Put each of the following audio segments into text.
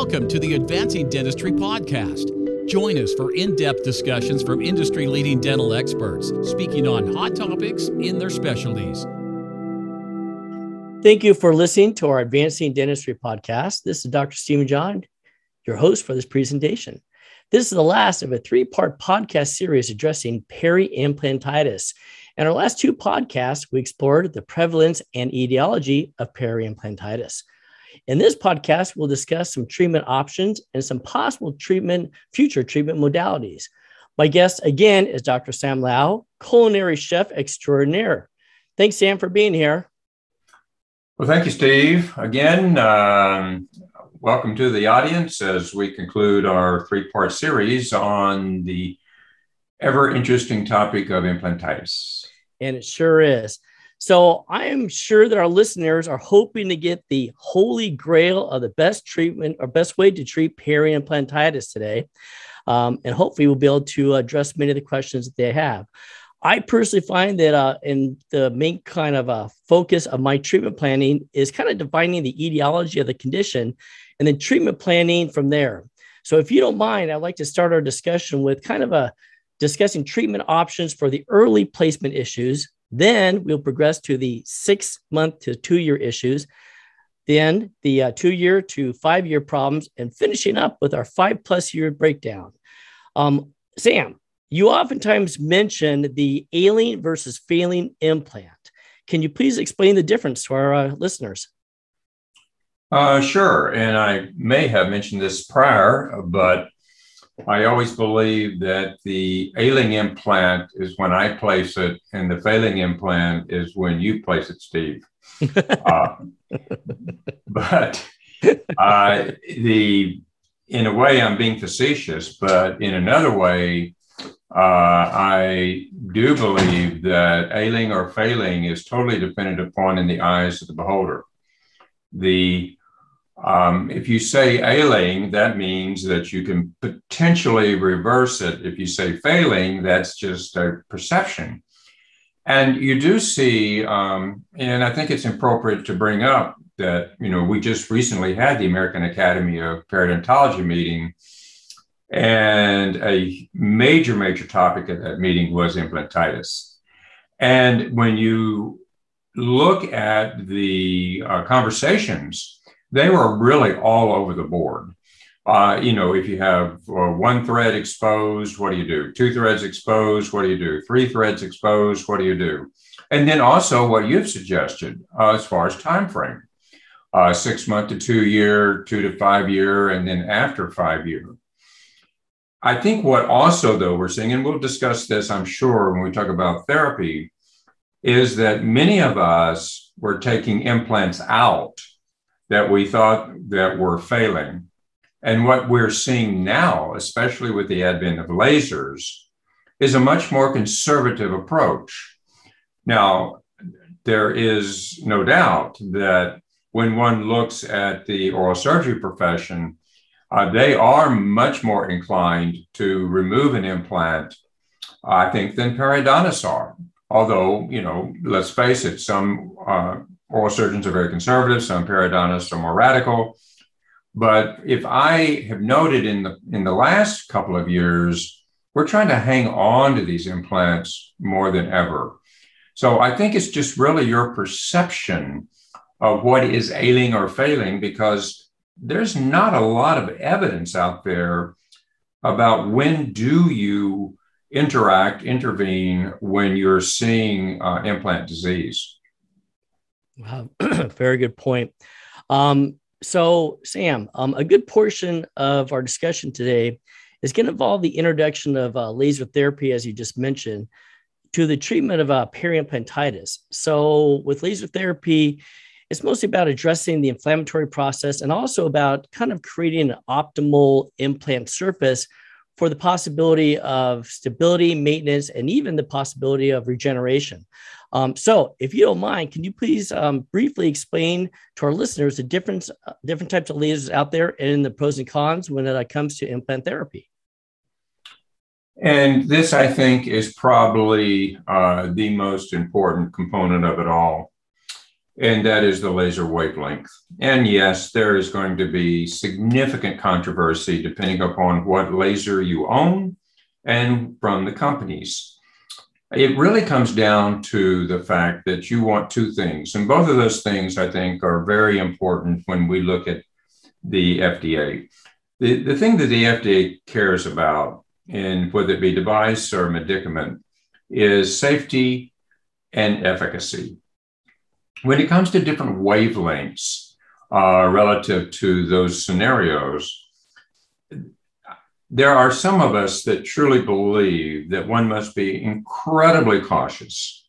Welcome to the Advancing Dentistry Podcast. Join us for in depth discussions from industry leading dental experts speaking on hot topics in their specialties. Thank you for listening to our Advancing Dentistry Podcast. This is Dr. Stephen John, your host for this presentation. This is the last of a three part podcast series addressing peri-implantitis. In our last two podcasts, we explored the prevalence and etiology of peri-implantitis. In this podcast, we'll discuss some treatment options and some possible treatment, future treatment modalities. My guest again is Dr. Sam Low, culinary chef extraordinaire. Thanks, Sam, for being here. Well, thank you, Steve. Again, um, welcome to the audience as we conclude our three part series on the ever interesting topic of implantitis. And it sure is. So I am sure that our listeners are hoping to get the holy grail of the best treatment or best way to treat peri-implantitis today. Um, and hopefully we'll be able to address many of the questions that they have. I personally find that uh, in the main kind of uh, focus of my treatment planning is kind of defining the etiology of the condition and then treatment planning from there. So if you don't mind, I'd like to start our discussion with kind of a discussing treatment options for the early placement issues then we'll progress to the six month to two year issues, then the uh, two year to five year problems, and finishing up with our five plus year breakdown. Um, Sam, you oftentimes mention the ailing versus failing implant. Can you please explain the difference to our uh, listeners? Uh, sure. And I may have mentioned this prior, but I always believe that the ailing implant is when I place it, and the failing implant is when you place it, Steve. uh, but uh, the in a way, I'm being facetious, but in another way, uh, I do believe that ailing or failing is totally dependent upon in the eyes of the beholder. The um, if you say ailing, that means that you can potentially reverse it. If you say failing, that's just a perception. And you do see, um, and I think it's appropriate to bring up that, you know, we just recently had the American Academy of Periodontology meeting, and a major, major topic at that meeting was implantitis. And when you look at the uh, conversations, they were really all over the board. Uh, you know, if you have uh, one thread exposed, what do you do? Two threads exposed, what do you do? Three threads exposed, what do you do? And then also what you've suggested uh, as far as time frame, uh, six month to two year, two to five year, and then after five year. I think what also though we're seeing, and we'll discuss this, I'm sure, when we talk about therapy, is that many of us were taking implants out that we thought that were failing. And what we're seeing now, especially with the advent of lasers, is a much more conservative approach. Now, there is no doubt that when one looks at the oral surgery profession, uh, they are much more inclined to remove an implant, I think, than periodontists are. Although, you know, let's face it, some uh, oral surgeons are very conservative, some periodontists are more radical. But if I have noted in the in the last couple of years, we're trying to hang on to these implants more than ever. So I think it's just really your perception of what is ailing or failing because there's not a lot of evidence out there about when do you interact, intervene when you're seeing uh, implant disease. Wow, very good point. Um, so, Sam, um, a good portion of our discussion today is going to involve the introduction of uh, laser therapy, as you just mentioned, to the treatment of uh, peri-implantitis. So, with laser therapy, it's mostly about addressing the inflammatory process and also about kind of creating an optimal implant surface for the possibility of stability, maintenance, and even the possibility of regeneration. Um, so, if you don't mind, can you please um, briefly explain to our listeners the difference, uh, different types of lasers out there and the pros and cons when it comes to implant therapy? And this, I think, is probably uh, the most important component of it all. and that is the laser wavelength. And yes, there is going to be significant controversy depending upon what laser you own and from the companies. It really comes down to the fact that you want two things. And both of those things, I think, are very important when we look at the FDA. The, the thing that the FDA cares about, in whether it be device or medicament, is safety and efficacy. When it comes to different wavelengths uh, relative to those scenarios, there are some of us that truly believe that one must be incredibly cautious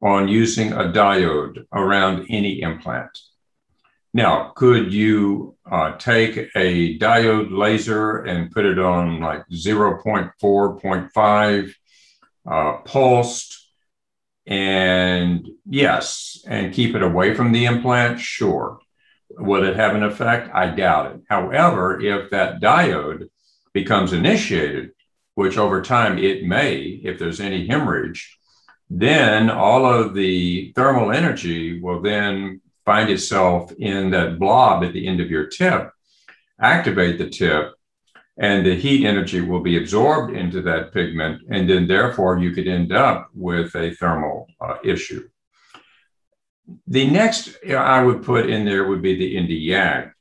on using a diode around any implant. Now, could you uh, take a diode laser and put it on like 0.4, 0.5 uh, pulsed? And yes, and keep it away from the implant? Sure. Will it have an effect? I doubt it. However, if that diode becomes initiated, which over time it may, if there's any hemorrhage, then all of the thermal energy will then find itself in that blob at the end of your tip, activate the tip, and the heat energy will be absorbed into that pigment. And then, therefore, you could end up with a thermal uh, issue. The next I would put in there would be the Nd:YAG.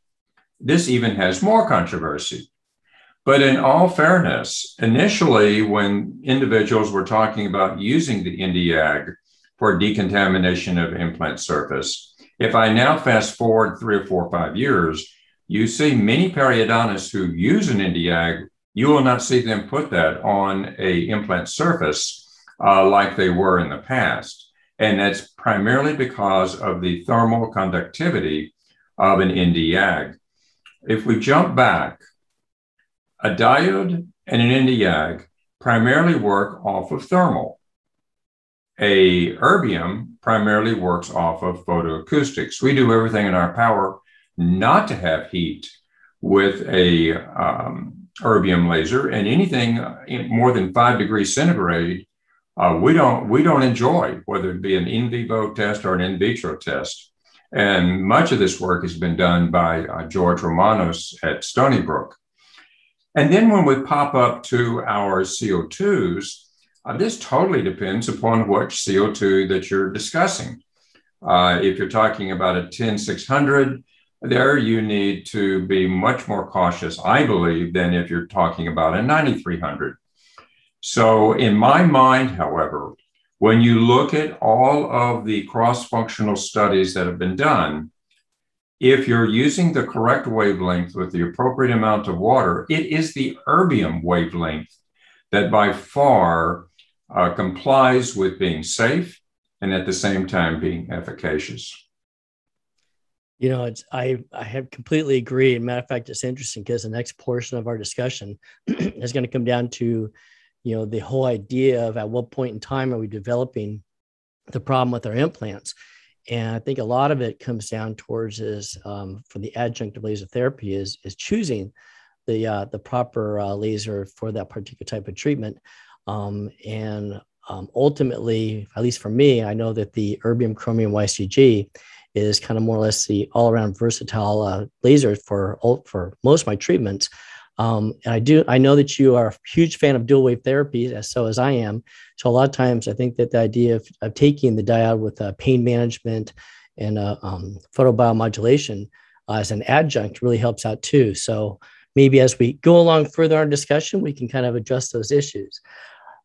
This even has more controversy but in all fairness, initially, when individuals were talking about using the Nd:YAG for decontamination of implant surface, if I now fast forward three or four or five years, you see many periodontists who use an Nd:YAG, you will not see them put that on a implant surface uh, like they were in the past. And that's primarily because of the thermal conductivity of an Nd:YAG. If we jump back a diode and an Nd:YAG primarily work off of thermal. A erbium primarily works off of photoacoustics. We do everything in our power not to have heat with a um, erbium laser, and anything more than five degrees centigrade, uh, we don't we don't enjoy, whether it be an in vivo test or an in vitro test. And much of this work has been done by uh, George Romanos at Stony Brook. And then when we pop up to our CO2s, uh, this totally depends upon which CO2 that you're discussing. Uh, if you're talking about a 10600, there you need to be much more cautious, I believe, than if you're talking about a 9300. So, in my mind, however, when you look at all of the cross functional studies that have been done, if you're using the correct wavelength with the appropriate amount of water, it is the erbium wavelength that by far uh, complies with being safe and at the same time being efficacious. You know, it's I I have completely agree. And matter of fact, it's interesting because the next portion of our discussion is going to come down to, you know, the whole idea of at what point in time are we developing the problem with our implants and I think a lot of it comes down towards is um, for the adjunctive laser therapy is is choosing the uh, the proper uh, laser for that particular type of treatment. Um, and um, ultimately, at least for me, I know that the erbium chromium YSGG is kind of more or less the all around versatile uh, laser for for most of my treatments. Um, and I do, I know that you are a huge fan of dual wave therapy, as so as I am. So a lot of times, I think that the idea of, of taking the diode with uh, pain management and uh, um, photobiomodulation uh, as an adjunct really helps out too. So maybe as we go along further in our discussion, we can kind of address those issues.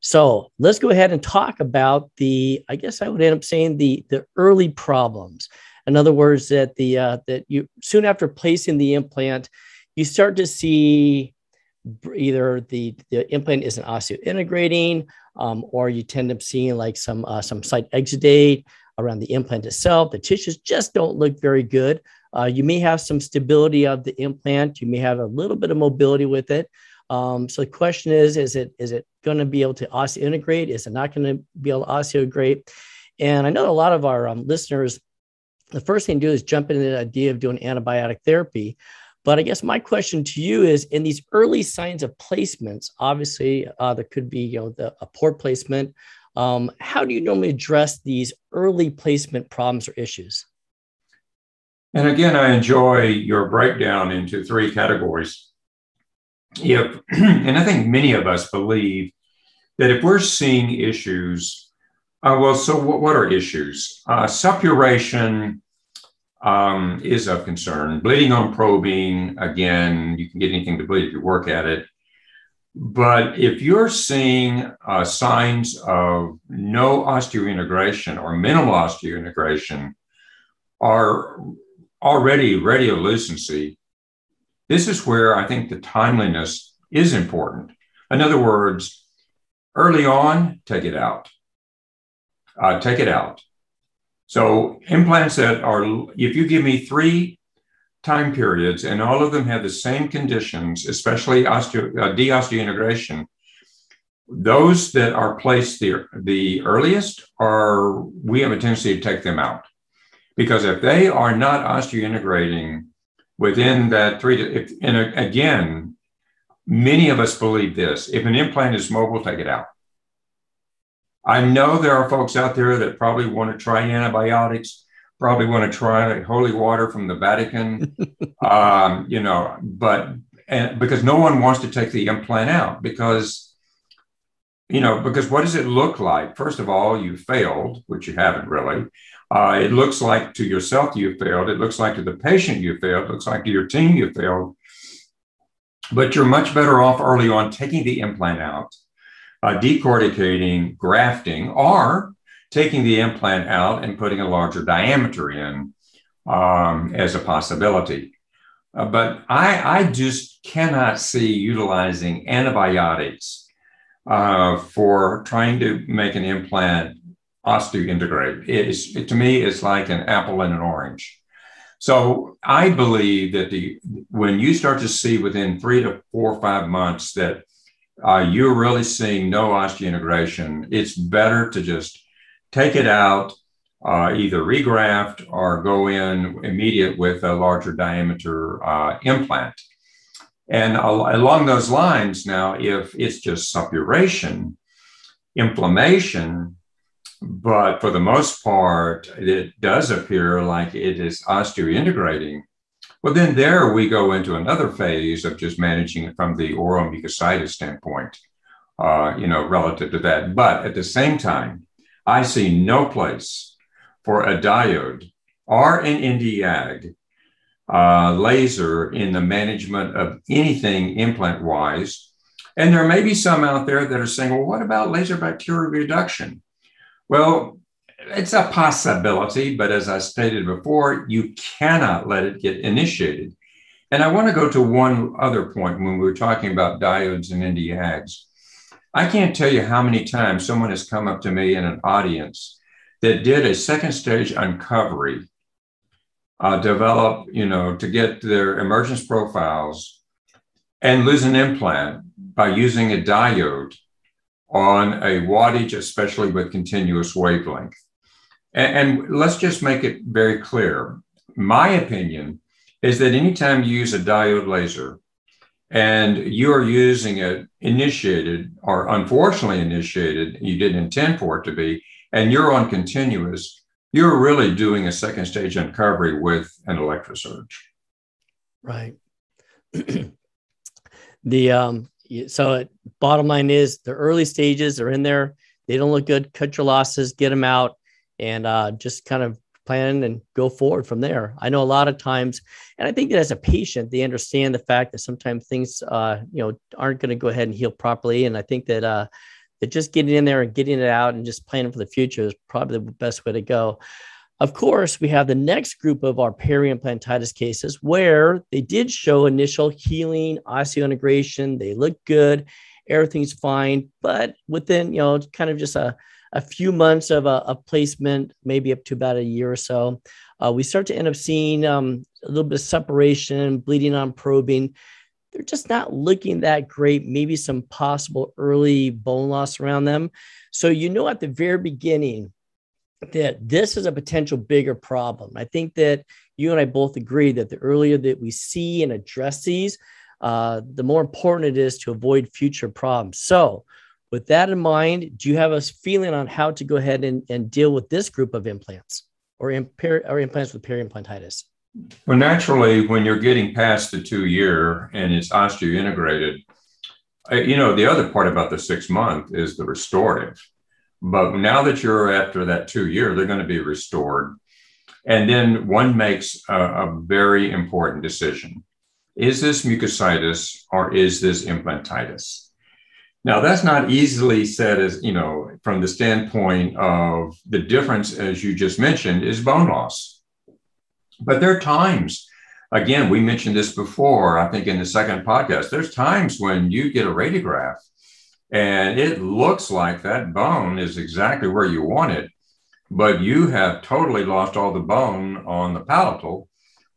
So let's go ahead and talk about the. I guess I would end up saying the the early problems. In other words, that the uh, that you soon after placing the implant you start to see either the, the implant isn't osseointegrating um, or you tend up seeing like some uh, some site exudate around the implant itself. The tissues just don't look very good. Uh, you may have some stability of the implant. You may have a little bit of mobility with it. Um, so the question is, is it is it going to be able to osseointegrate? Is it not going to be able to osseointegrate? And I know a lot of our um, listeners, the first thing to do is jump into the idea of doing antibiotic therapy. But I guess my question to you is in these early signs of placements, obviously uh, there could be you know the, a poor placement. Um, how do you normally address these early placement problems or issues? And again, I enjoy your breakdown into three categories. If, and I think many of us believe that if we're seeing issues, uh, well, so what, what are issues? Uh, suppuration um, is of concern. Bleeding on probing, again, you can get anything to bleed if you work at it. But if you're seeing uh, signs of no osteointegration or minimal osteointegration or already radiolucency, this is where I think the timeliness is important. In other words, early on, take it out. Uh, take it out. So implants that are, if you give me three time periods, and all of them have the same conditions, especially osteo, uh, deosteointegration. Those that are placed the, the earliest are, we have a tendency to take them out. Because if they are not osteointegrating within that three, if, and again, many of us believe this if an implant is mobile, take it out. I know there are folks out there that probably want to try antibiotics probably want to try holy water from the Vatican, um, you know, but and because no one wants to take the implant out because, you know, because what does it look like? First of all, you failed, which you haven't really. Uh, it looks like to yourself you failed. It looks like to the patient you failed. It looks like to your team you failed. But you're much better off early on taking the implant out, uh, decorticating, grafting, or taking the implant out and putting a larger diameter in um, as a possibility. Uh, but I, I just cannot see utilizing antibiotics uh, for trying to make an implant osteointegrate. It's, it, to me, it's like an apple and an orange. So I believe that the when you start to see within three to four or five months that uh, you're really seeing no osteointegration, it's better to just take it out, uh, either regraft or go in immediate with a larger diameter uh, implant. And al- along those lines, now, if it's just suppuration, inflammation, but for the most part, it does appear like it is osteointegrating. Well, then there we go into another phase of just managing it from the oral mucositis standpoint, uh, you know, relative to that. But at the same time, I see no place for a diode or an Nd:YAG uh, laser in the management of anything implant wise. And there may be some out there that are saying, well, what about laser bacterial reduction? Well, it's a possibility, but as I stated before, you cannot let it get initiated. And I want to go to one other point when we were talking about diodes and Nd:YAGs. I can't tell you how many times someone has come up to me in an audience that did a second stage uncovery, uh, develop, you know, to get their emergence profiles and lose an implant by using a diode on a wattage, especially with continuous wavelength. And, and let's just make it very clear. My opinion is that anytime you use a diode laser, and you are using it initiated or unfortunately initiated, you didn't intend for it to be, and you're on continuous, you're really doing a second stage uncovery with an electrosurge. Right. the um so bottom line is the early stages are in there. They don't look good. Cut your losses, get them out, and uh, just kind of plan and go forward from there. I know a lot of times, and I think that as a patient, they understand the fact that sometimes things, uh, you know, aren't going to go ahead and heal properly. And I think that uh, that just getting in there and getting it out and just planning for the future is probably the best way to go. Of course, we have the next group of our periimplantitis cases where they did show initial healing, osseointegration. They look good, everything's fine, but within you know kind of just a a few months of a, a, placement, maybe up to about a year or so, uh, we start to end up seeing um, a little bit of separation, bleeding on probing. They're just not looking that great, maybe some possible early bone loss around them. So, you know, at the very beginning, that this is a potential bigger problem. I think that you and I both agree that the earlier that we see and address these, uh, the more important it is to avoid future problems. So, with that in mind, do you have a feeling on how to go ahead and, and deal with this group of implants or, or implants with periimplantitis? Well, naturally, when you're getting past the two year and it's osteointegrated, uh, you know, the other part about the six month is the restorative. But now that you're after that two year, they're going to be restored. And then one makes a, a very important decision. Is this mucositis or is this implantitis? Now, that's not easily said as, you know, from the standpoint of the difference, as you just mentioned, is bone loss. But there are times, again, we mentioned this before, I think in the second podcast, there's times when you get a radiograph and it looks like that bone is exactly where you want it, but you have totally lost all the bone on the palatal,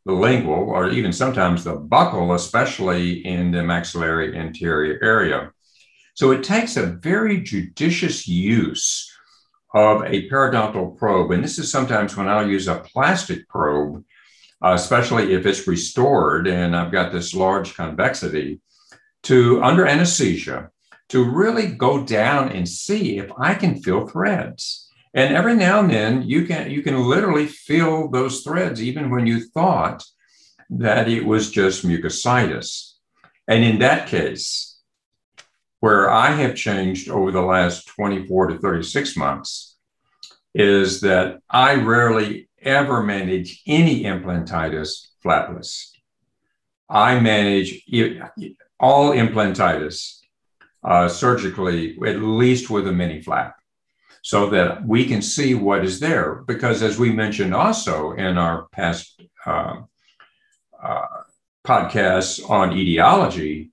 the lingual, or even sometimes the buccal, especially in the maxillary anterior area. So it takes a very judicious use of a periodontal probe. And this is sometimes when I'll use a plastic probe, uh, especially if it's restored and I've got this large convexity, to under anesthesia to really go down and see if I can feel threads. And every now and then you can you can literally feel those threads even when you thought that it was just mucositis. And in that case, where I have changed over the last 24 to 36 months is that I rarely ever manage any implantitis flapless. I manage all implantitis uh, surgically, at least with a mini flap, so that we can see what is there. Because as we mentioned also in our past uh, uh, podcasts on etiology,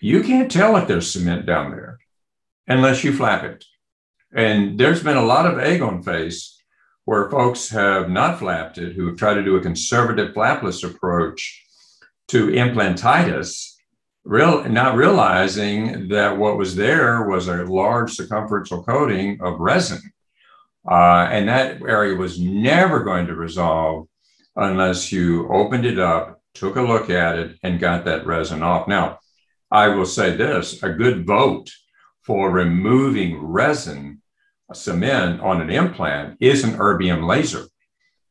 you can't tell if there's cement down there unless you flap it. And there's been a lot of egg on face where folks have not flapped it, who have tried to do a conservative flapless approach to implantitis real not realizing that what was there was a large circumferential coating of resin. Uh, and that area was never going to resolve unless you opened it up, took a look at it, and got that resin off. Now, I will say this a good vote for removing resin cement on an implant is an erbium laser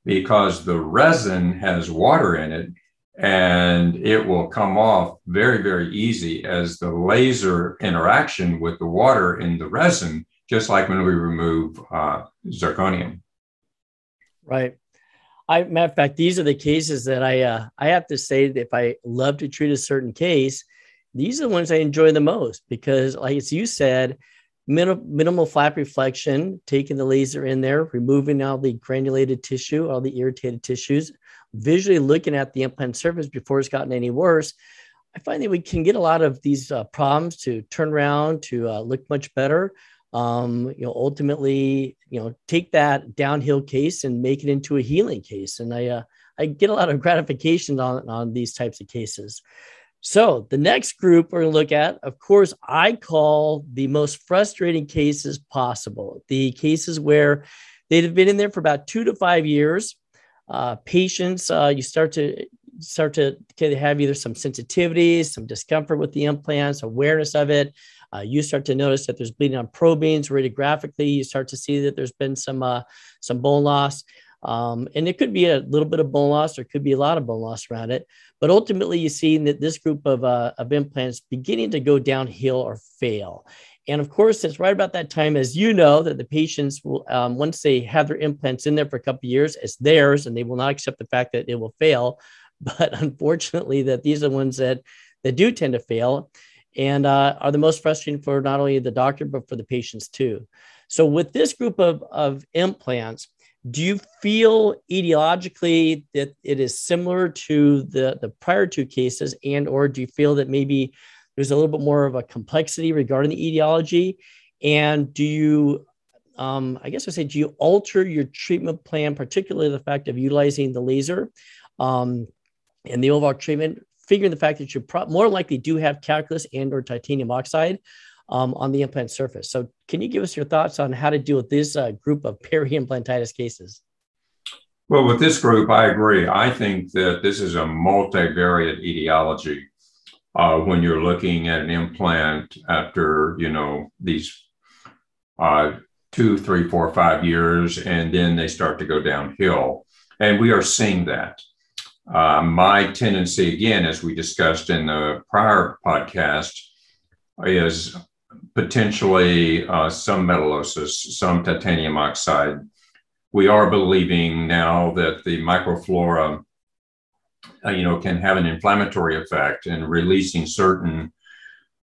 because the resin has water in it and it will come off very, very easy as the laser interaction with the water in the resin, just like when we remove uh, zirconium. Right. I, matter of fact, these are the cases that I uh, I have to say that if I love to treat a certain case, these are the ones I enjoy the most because, like as you said, minimal, minimal flap reflection, taking the laser in there, removing all the granulated tissue, all the irritated tissues, visually looking at the implant surface before it's gotten any worse, I find that we can get a lot of these uh, problems to turn around to uh, look much better. Um, you know, ultimately, you know, take that downhill case and make it into a healing case. And I, uh, I get a lot of gratification on, on these types of cases. So the next group we're going to look at, of course, I call the most frustrating cases possible. The cases where they've been in there for about two to five years uh, patients, uh, you start to start to have either some sensitivity, some discomfort with the implants, awareness of it. Uh, you start to notice that there's bleeding on probeans radiographically. You start to see that there's been some uh, some bone loss. Um, and it could be a little bit of bone loss or could be a lot of bone loss around it. But ultimately, you see that this group of, uh, of implants beginning to go downhill or fail. And of course, it's right about that time, as you know, that the patients will, um, once they have their implants in there for a couple years, it's theirs, and they will not accept the fact that it will fail. But unfortunately, that these are the ones that that do tend to fail, and uh, are the most frustrating for not only the doctor but for the patients too. So, with this group of of implants, do you feel etiologically that it is similar to the the prior two cases, and or do you feel that maybe there's a little bit more of a complexity regarding the etiology. And do you, um, I guess I say, do you alter your treatment plan, particularly the fact of utilizing the laser um, and the overall treatment, figuring the fact that you pro- more likely do have calculus and or titanium oxide um, on the implant surface. So can you give us your thoughts on how to deal with this uh, group of peri-implantitis cases? Well, with this group, I agree. I think that this is a multivariate etiology uh, when you're looking at an implant after you know these uh, two, three, four, five years, and then they start to go downhill. And we are seeing that. Uh, my tendency, again, as we discussed in the prior podcast, is potentially uh, some metallosis, some titanium oxide. We are believing now that the microflora, uh, you know, can have an inflammatory effect in releasing certain,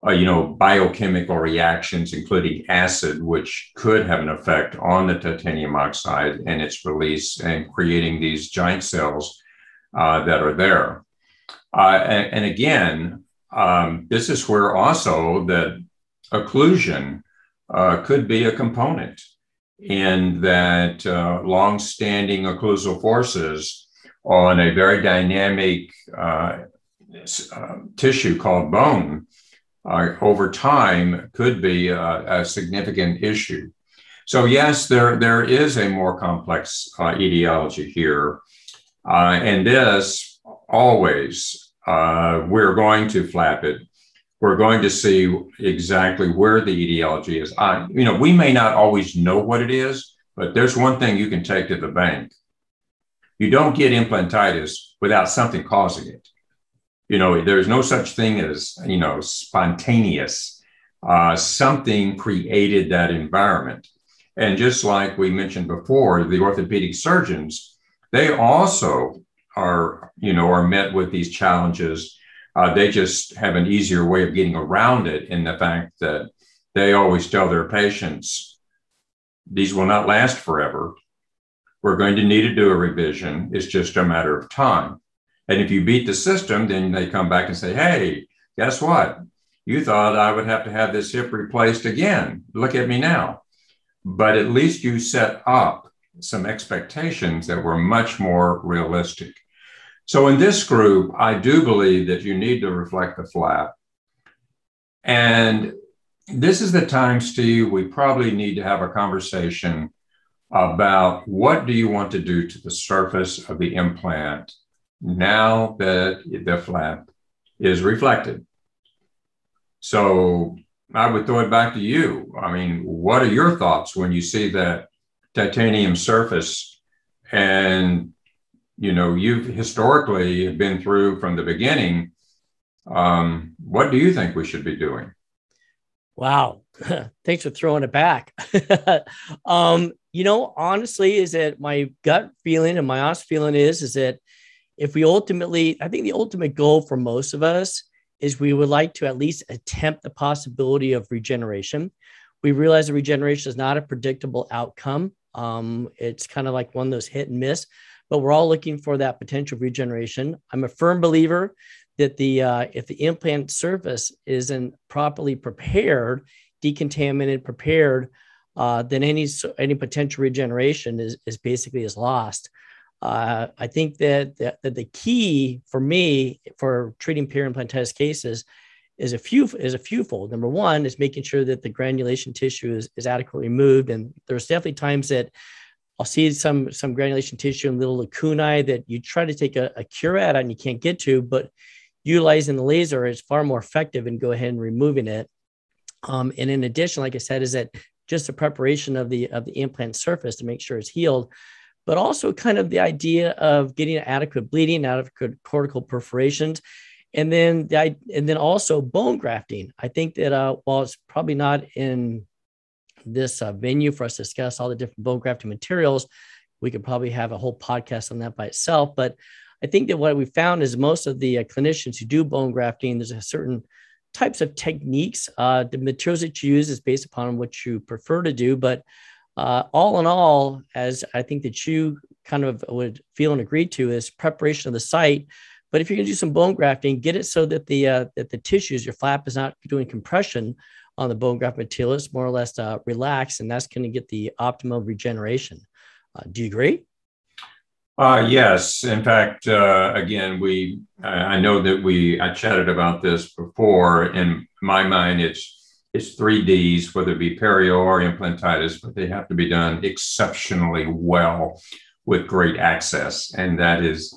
uh, you know, biochemical reactions, including acid, which could have an effect on the titanium oxide and its release and creating these giant cells uh, that are there. Uh, and, and, again, um, this is where also that occlusion uh, could be a component in that uh, long-standing occlusal forces on a very dynamic uh, uh, tissue called bone over time could be a, a, significant issue. So yes, there, there is a more complex etiology here. Uh, and this always, uh, we're going to flap it. We're going to see exactly where the etiology is. I, you know, we may not always know what it is, but there's one thing you can take to the bank. You don't get implantitis without something causing it. You know, there's no such thing as, you know, spontaneous. Uh, something created that environment. And just like we mentioned before, the orthopedic surgeons they also are, you know, are met with these challenges. Uh, they just have an easier way of getting around it in the fact that they always tell their patients, these will not last forever. We're going to need to do a revision. It's just a matter of time. And if you beat the system, then they come back and say, hey, guess what? You thought I would have to have this hip replaced again. Look at me now. But at least you set up some expectations that were much more realistic. So in this group, I do believe that you need to reflect the flap. And this is the time, Steve, we probably need to have a conversation about what do you want to do to the surface of the implant now that the flap is reflected. So I would throw it back to you. I mean, what are your thoughts when you see that titanium surface and you know you've historically been through from the beginning um, what do you think we should be doing? Wow. Thanks for throwing it back. Um, you know honestly is that my gut feeling and my honest feeling is is that if we ultimately i think the ultimate goal for most of us is we would like to at least attempt the possibility of regeneration. We realize that regeneration is not a predictable outcome. Um, it's kind of like one of those hit and miss, but we're all looking for that potential regeneration. I'm a firm believer that the uh, if the implant surface isn't properly prepared, decontaminated, prepared, uh, then any any potential regeneration is is basically is lost. Uh, I think that, that, that the key for me for treating periimplantitis cases is a few is a fewfold. Number one is making sure that the granulation tissue is, is adequately removed. And there's definitely times that I'll see some some granulation tissue and little lacunae that you try to take a, a curette and you can't get to, but utilizing the laser is far more effective in go ahead and removing it. Um, and in addition, like I said, is that just the preparation of the of the implant surface to make sure it's healed, but also kind of the idea of getting adequate bleeding, adequate cortical perforations, and then the, and then also bone grafting. I think that uh, while it's probably not in this uh, venue for us to discuss all the different bone grafting materials, we could probably have a whole podcast on that by itself. But I think that what we found is most of the uh, clinicians who do bone grafting, there's a certain types of techniques. Uh, the materials that you use is based upon what you prefer to do, but uh, all in all, as I think that you kind of would feel and agree to, is preparation of the site but if you're going to do some bone grafting, get it so that the uh, that the tissues, your flap is not doing compression on the bone graft material. is more or less uh, relaxed, and that's going to get the optimal regeneration. Uh, do you agree? Uh, yes. In fact, uh, again, we I know that we I chatted about this before. In my mind, it's it's three Ds, whether it be perio or implantitis, but they have to be done exceptionally well with great access, and that is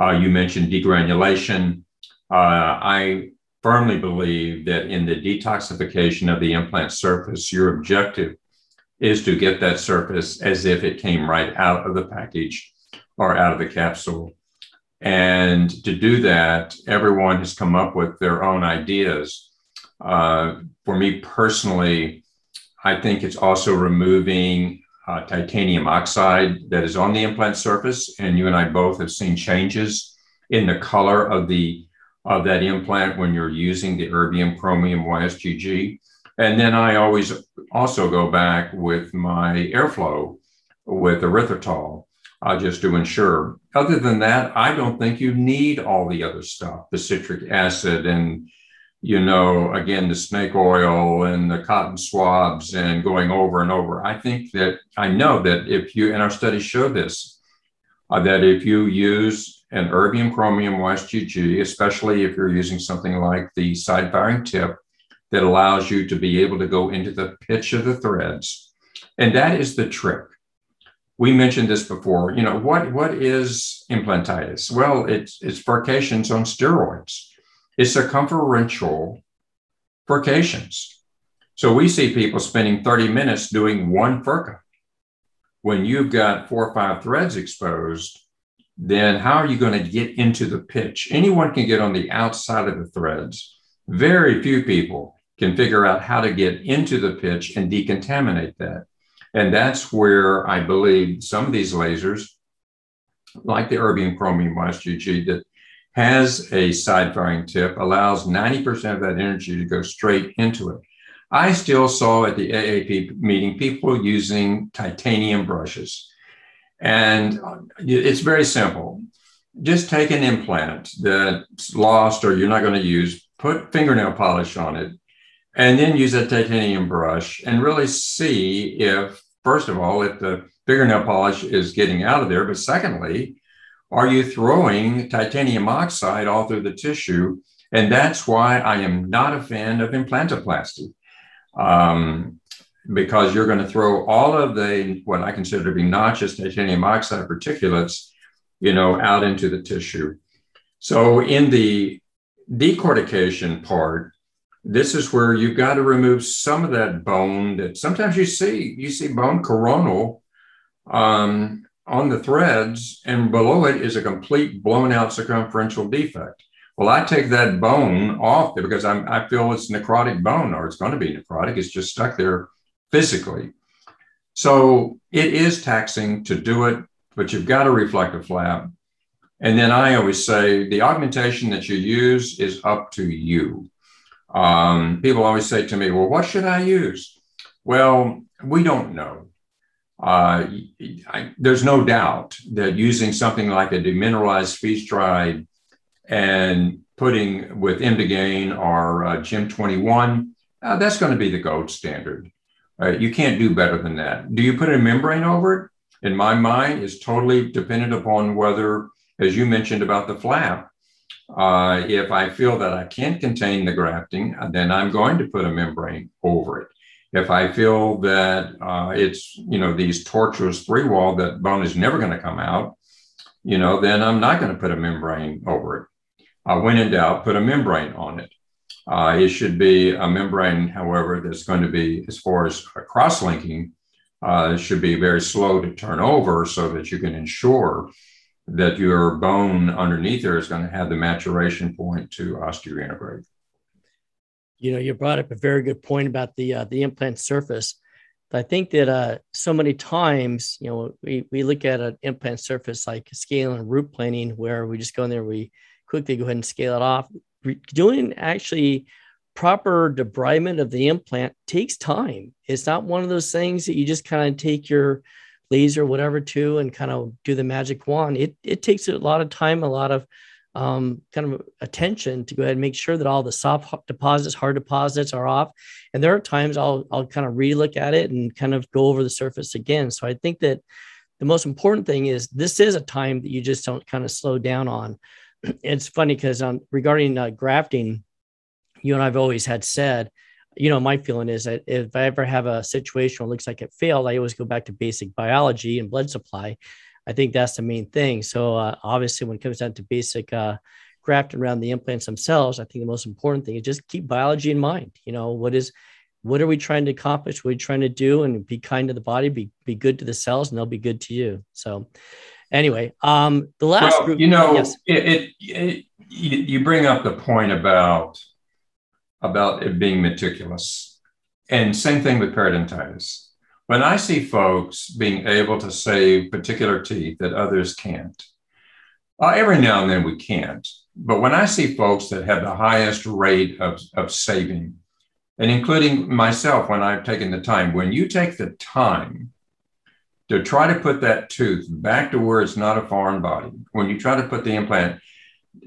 uh, you mentioned degranulation. Uh, I firmly believe that in the detoxification of the implant surface, your objective is to get that surface as if it came right out of the package or out of the capsule. And to do that, everyone has come up with their own ideas. Uh, for me personally, I think it's also removing uh, titanium oxide that is on the implant surface. And you and I both have seen changes in the color of the of that implant when you're using the erbium chromium YSGG. And then I always also go back with my airflow with erythritol uh, just to ensure. Other than that, I don't think you need all the other stuff, the citric acid and, you know, again, the snake oil and the cotton swabs and going over and over. I think that I know that if you, and our studies show this, uh, that if you use an erbium chromium YSGG, especially if you're using something like the side firing tip that allows you to be able to go into the pitch of the threads. And that is the trick we mentioned this before. You know, what, what is implantitis? Well, it's, it's furcations on steroids. It's circumferential furcations. So we see people spending 30 minutes doing one furca. When you've got four or five threads exposed, then how are you going to get into the pitch? Anyone can get on the outside of the threads. Very few people can figure out how to get into the pitch and decontaminate that. And that's where I believe some of these lasers, like the erbium chromium YSGG, that has a side firing tip, allows 90% of that energy to go straight into it. I still saw at the AAP meeting people using titanium brushes. And it's very simple. Just take an implant that's lost or you're not going to use, put fingernail polish on it, and then use a titanium brush and really see if first of all, if the fingernail polish is getting out of there, but secondly, are you throwing titanium oxide all through the tissue? And that's why I am not a fan of implantoplasty. Um, because you're going to throw all of the what I consider to be noxious titanium oxide particulates, you know, out into the tissue. So in the decortication part, this is where you've got to remove some of that bone that sometimes you see you see bone coronal um, on the threads and below it is a complete blown out circumferential defect well i take that bone off there because I'm, i feel it's necrotic bone or it's going to be necrotic it's just stuck there physically so it is taxing to do it but you've got a reflective flap and then i always say the augmentation that you use is up to you um, people always say to me, well, what should I use? Well, we don't know. Uh, I, there's no doubt that using something like a demineralized freeze dried and putting with Emdogain or uh, Gem 21, uh, that's going to be the gold standard. You can't do better than that. Do you put a membrane over it? In my mind, is totally dependent upon whether, as you mentioned about the flap, uh, if I feel that I can't contain the grafting, then I'm going to put a membrane over it. If I feel that uh, it's, you know, these tortuous three wall that bone is never going to come out, you know, then I'm not going to put a membrane over it. Uh, when in doubt, put a membrane on it. Uh, it should be a membrane, however, that's going to be, as far as cross linking, uh, should be very slow to turn over so that you can ensure that your bone underneath there is going to have the maturation point to osteointegrate. You know, you brought up a very good point about the uh, the implant surface. I think that uh, so many times, you know, we, we look at an implant surface like scaling and root planing, where we just go in there, we quickly go ahead and scale it off. Doing actually proper debridement of the implant takes time. It's not one of those things that you just kind of take your laser, whatever, to and kind of do the magic wand. It it takes a lot of time, a lot of um, kind of attention to go ahead and make sure that all the soft deposits, hard deposits are off. And there are times I'll I'll kind of relook at it and kind of go over the surface again. So I think that the most important thing is this is a time that you just don't kind of slow down on. It's funny because um, regarding uh, grafting, you and I've always had said you know, my feeling is that if I ever have a situation where it looks like it failed, I always go back to basic biology and blood supply. I think that's the main thing. So uh, obviously, when it comes down to basic uh, grafting around the implants themselves, I think the most important thing is just keep biology in mind. You know, what is what are we trying to accomplish? What are we trying to do? And be kind to the body, be be good to the cells, and they'll be good to you. So, Anyway, um, the last well, group, you know, yes. it, it, it you, bring up the point about about it being meticulous, and same thing with periodontitis. When I see folks being able to save particular teeth that others can't, uh, every now and then we can't. But when I see folks that have the highest rate of, of saving, and including myself when I've taken the time, when you take the time to try to put that tooth back to where it's not a foreign body, when you try to put the implant,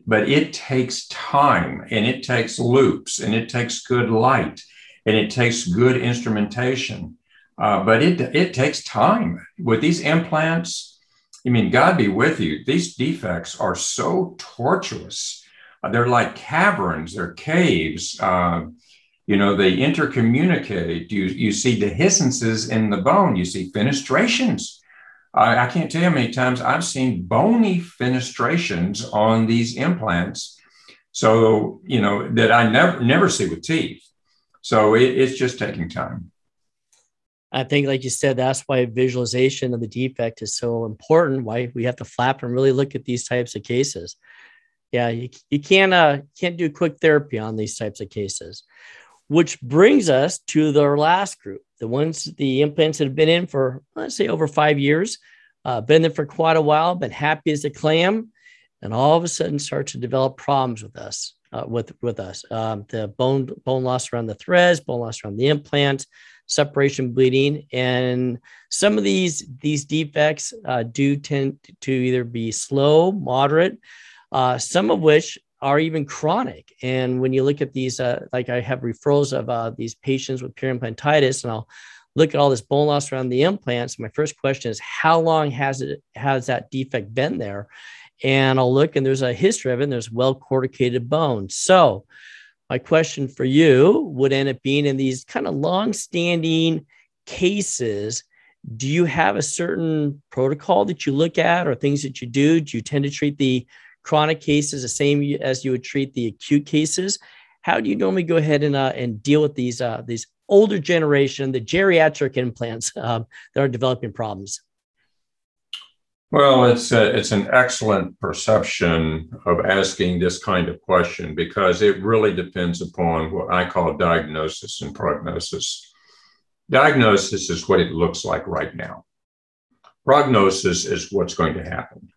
but it takes time and it takes loupes and it takes good light and it takes good instrumentation. Uh, but it, it takes time with these implants. I mean, God be with you. These defects are so tortuous. Uh, they're like caverns, they're caves. Uh, you know, they intercommunicate. You, you see dehiscences in the bone, you see fenestrations. I, I can't tell you how many times I've seen bony fenestrations on these implants. So, you know, that I never never see with teeth. So it, it's just taking time. I think, like you said, that's why visualization of the defect is so important. Why we have to flap and really look at these types of cases. Yeah, you, you can't uh, can't do quick therapy on these types of cases which brings us to the last group, the ones, the implants have been in for, let's say, over five years, uh, been there for quite a while, been happy as a clam, and all of a sudden start to develop problems with us, uh, with, with us. Um, the bone, bone loss around the threads, bone loss around the implant, separation bleeding. And some of these, these defects uh, do tend to either be slow, moderate, uh, some of which are even chronic. And when you look at these, uh, like I have referrals of uh, these patients with periimplantitis, and I'll look at all this bone loss around the implants. My first question is, how long has it has that defect been there? And I'll look, and there's a history of it. And there's well corticated bone. So, my question for you would end up being in these kind of long-standing cases. Do you have a certain protocol that you look at, or things that you do? Do you tend to treat the chronic cases the same as you would treat the acute cases. How do you normally go ahead and uh, and deal with these uh, these older generation, the geriatric implants um, that are developing problems? Well, it's a, it's an excellent perception of asking this kind of question because it really depends upon what I call diagnosis and prognosis. Diagnosis is what it looks like right now. Prognosis is what's going to happen.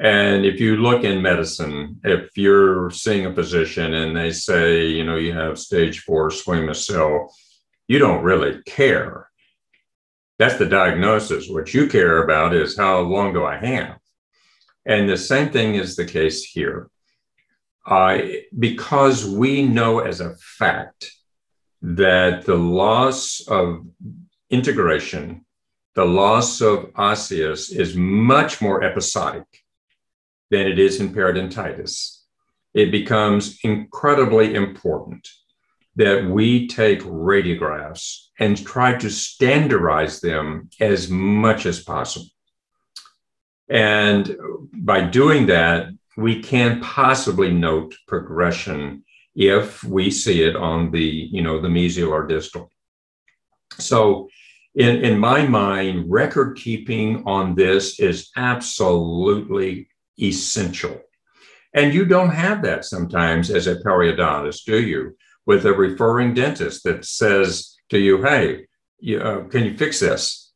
And if you look in medicine, if you're seeing a physician and they say, you know, you have stage four squamous cell, you don't really care. That's the diagnosis. What you care about is how long do I have? And the same thing is the case here. Because we know as a fact that the loss of integration, the loss of osseous is much more episodic than it is in periodontitis. It becomes incredibly important that we take radiographs and try to standardize them as much as possible. And by doing that, we can possibly note progression if we see it on the, you know, the mesial or distal. So in, in my mind, record keeping on this is absolutely essential. And you don't have that sometimes as a periodontist, do you? With a referring dentist that says to you, hey, you, uh, can you fix this?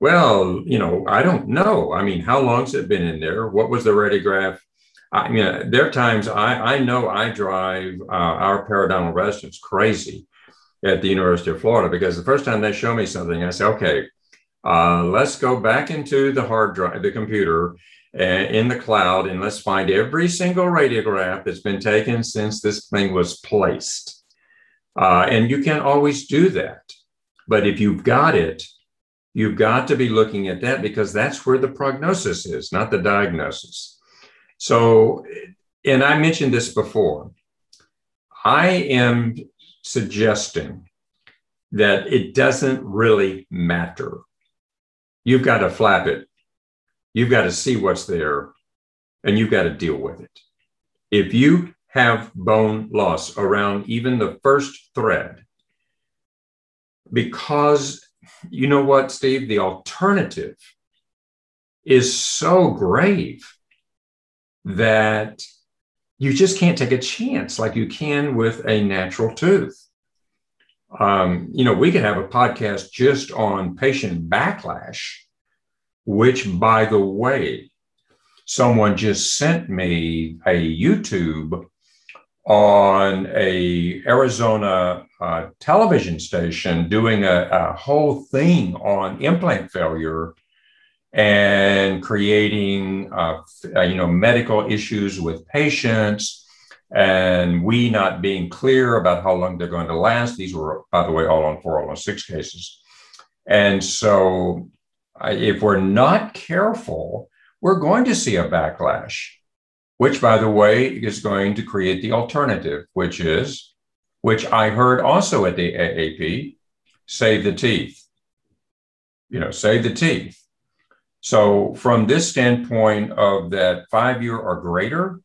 Well, you know, I don't know. I mean, how long's it been in there? What was the radiograph? I mean, there are times I, I know I drive uh, our periodontal residents crazy at the University of Florida because the first time they show me something, I say, okay, uh, let's go back into the hard drive, the computer, in the cloud and let's find every single radiograph that's been taken since this thing was placed. Uh, and you can always do that. But if you've got it, you've got to be looking at that because that's where the prognosis is, not the diagnosis. So, and I mentioned this before, I am suggesting that it doesn't really matter. You've got to flap it You've got to see what's there and you've got to deal with it. If you have bone loss around even the first thread, because you know what, Steve, the alternative is so grave that you just can't take a chance like you can with a natural tooth. Um, you know, we could have a podcast just on patient backlash, which, by the way, someone just sent me a YouTube on a Arizona uh, television station doing a, a whole thing on implant failure and creating uh, uh, you know medical issues with patients and we not being clear about how long they're going to last. These were by the way all on 406 cases. And so Uh, if we're not careful we're going to see a backlash which by the way is going to create the alternative which is which i heard also at the AAP save the teeth you know save the teeth so, from this standpoint of that five year or greater,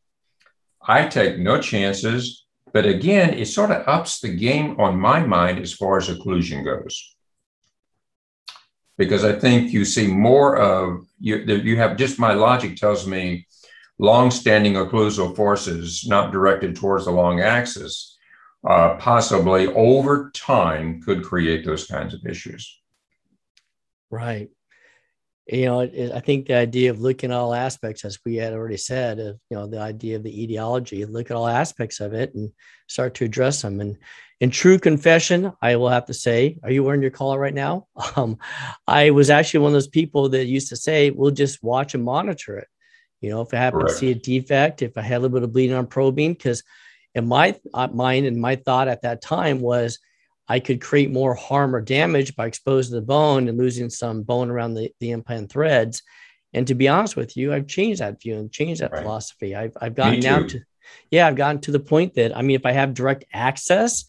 I take no chances. But again, it sort of ups the game on my mind as far as occlusion goes. Because I think you see more of, you, you have just my logic tells me long-standing occlusal forces not directed towards the long axis uh, possibly over time could create those kinds of issues. Right you know, I think the idea of looking at all aspects, as we had already said, of you know, the idea of the etiology, look at all aspects of it and start to address them. And in true confession, I will have to say, are you wearing your collar right now? Um, I was actually one of those people that used to say, we'll just watch and monitor it. You know, if I happen Correct. to see a defect, if I had a little bit of bleeding on probing, because in my uh, mind and my thought at that time was I could create more harm or damage by exposing the bone and losing some bone around the, the implant threads. And to be honest with you, I've changed that view and changed that right. philosophy. I've, I've gotten now to, yeah, I've gotten to the point that, I mean, if I have direct access,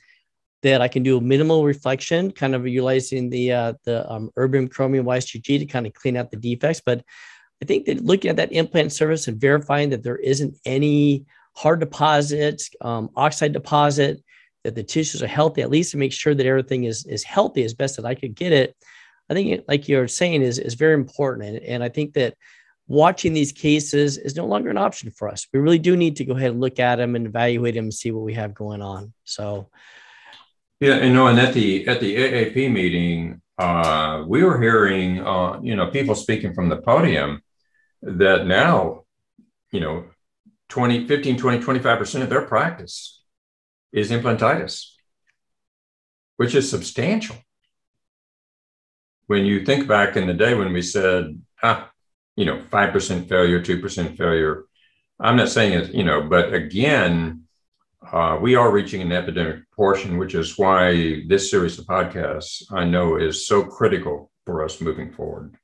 that I can do a minimal reflection, kind of utilizing the uh, the um, erbium chromium YSGG to kind of clean out the defects. But I think that looking at that implant surface and verifying that there isn't any hard deposits, um, oxide deposit, that the tissues are healthy, at least to make sure that everything is, is healthy as best that I could get it. I think, like you're saying, is, is very important. And, and I think that watching these cases is no longer an option for us. We really do need to go ahead and look at them and evaluate them and see what we have going on. So, yeah, you know, and at the at the AAP meeting, uh, we were hearing, uh, you know, people speaking from the podium that now, you know, 20, 15, 20, 25% of their practice is implantitis, which is substantial. When you think back in the day when we said, ah, you know, 5% failure, 2% failure, I'm not saying it, you know, but again, uh, we are reaching an epidemic portion, which is why this series of podcasts I know is so critical for us moving forward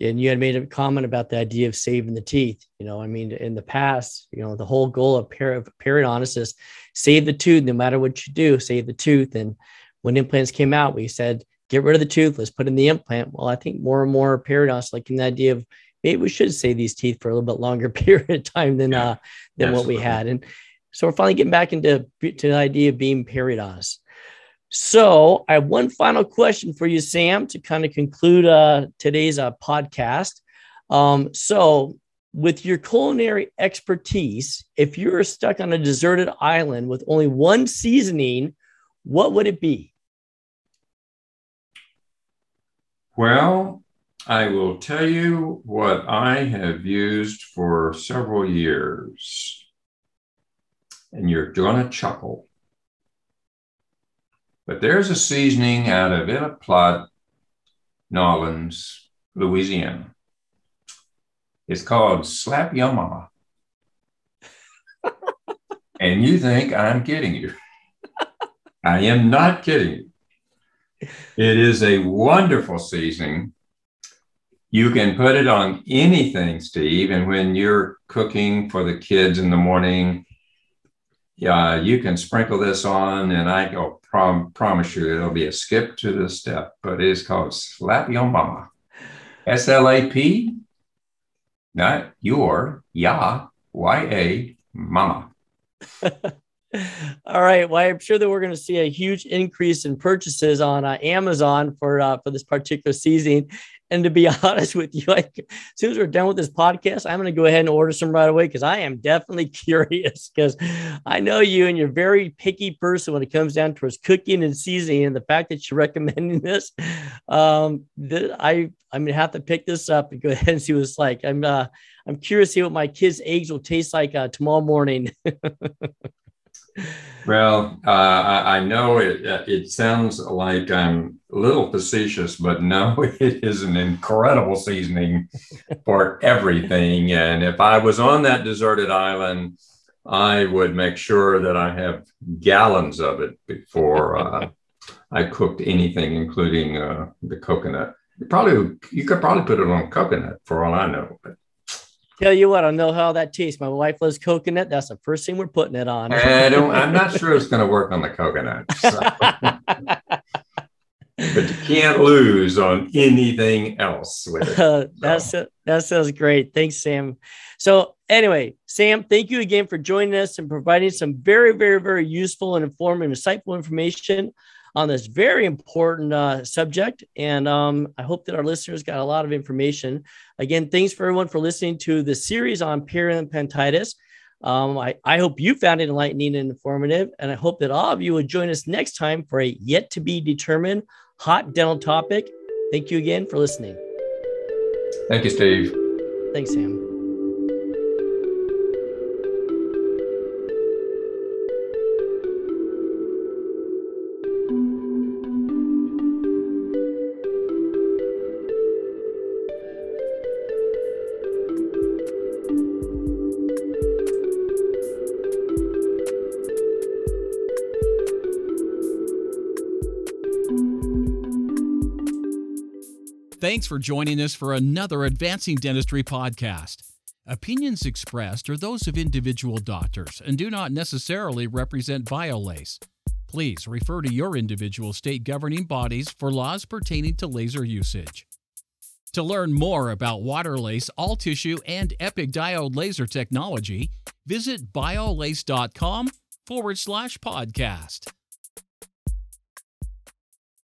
and you had made a comment about the idea of saving the teeth. You know, I mean, in the past, you know, the whole goal of per- periodontists is save the tooth no matter what you do, save the tooth. And when implants came out, we said, get rid of the tooth, let's put in the implant. Well, I think more and more periodontists like in the idea of maybe we should save these teeth for a little bit longer period of time than uh, than absolutely. what we had. And so we're finally getting back into to the idea of being periodontists. So I have one final question for you, Sam, to kind of conclude uh, today's uh, podcast. Um, so, with your culinary expertise, if you were stuck on a deserted island with only one seasoning, what would it be? Well, I will tell you what I have used for several years, and you're going to chuckle. But there's a seasoning out of Ville Platte, Nolens, Louisiana. It's called Slap Your Mama. and you think I'm kidding you. I am not kidding you. It is a wonderful seasoning. You can put it on anything, Steve. And when you're cooking for the kids in the morning, yeah, you can sprinkle this on, and I go prom- promise you it'll be a skip to the step. But it is called Slap Your Mama, S L A P, not your ya Y A Mama. All right. Well, I'm sure that we're going to see a huge increase in purchases on uh, Amazon for uh, for this particular season. And to be honest with you, like, as soon as we're done with this podcast, I'm going to go ahead and order some right away because I am definitely curious because I know you and you're a very picky person when it comes down towards cooking and seasoning. And the fact that you're recommending this, um, that I I'm gonna have to pick this up and go ahead and see what it's like. I'm uh, I'm curious to see what my kids' eggs will taste like uh, tomorrow morning. Well, uh, I, know it. Uh, it sounds like I'm a little facetious, but no, it is an incredible seasoning for everything. And if I was on that deserted island, I would make sure that I have gallons of it before uh, I cooked anything, including uh, the coconut. You probably you could probably put it on coconut for all I know. But Tell you what, I know how that tastes. My wife loves coconut. That's the first thing we're putting it on. I don't. I'm not sure it's going to work on the coconut. So. but you can't lose on anything else with it. Uh, that's so. that sounds great. Thanks, Sam. So anyway, Sam, thank you again for joining us and providing some very, very, very useful and informative, insightful information on this very important uh, subject. And um, I hope that our listeners got a lot of information. Again, thanks for everyone for listening to the series on periodontitis. Um, I, I hope you found it enlightening and informative, and I hope that all of you will join us next time for a yet to be determined hot dental topic. Thank you again for listening. Thank you, Steve. Thanks, Sam. Thanks for joining us for another Advancing Dentistry podcast. Opinions expressed are those of individual doctors and do not necessarily represent BIOLASE. Please refer to your individual state governing bodies for laws pertaining to laser usage. To learn more about Waterlase, all tissue, and Epic Diode laser technology, visit biolase.com forward slash podcast.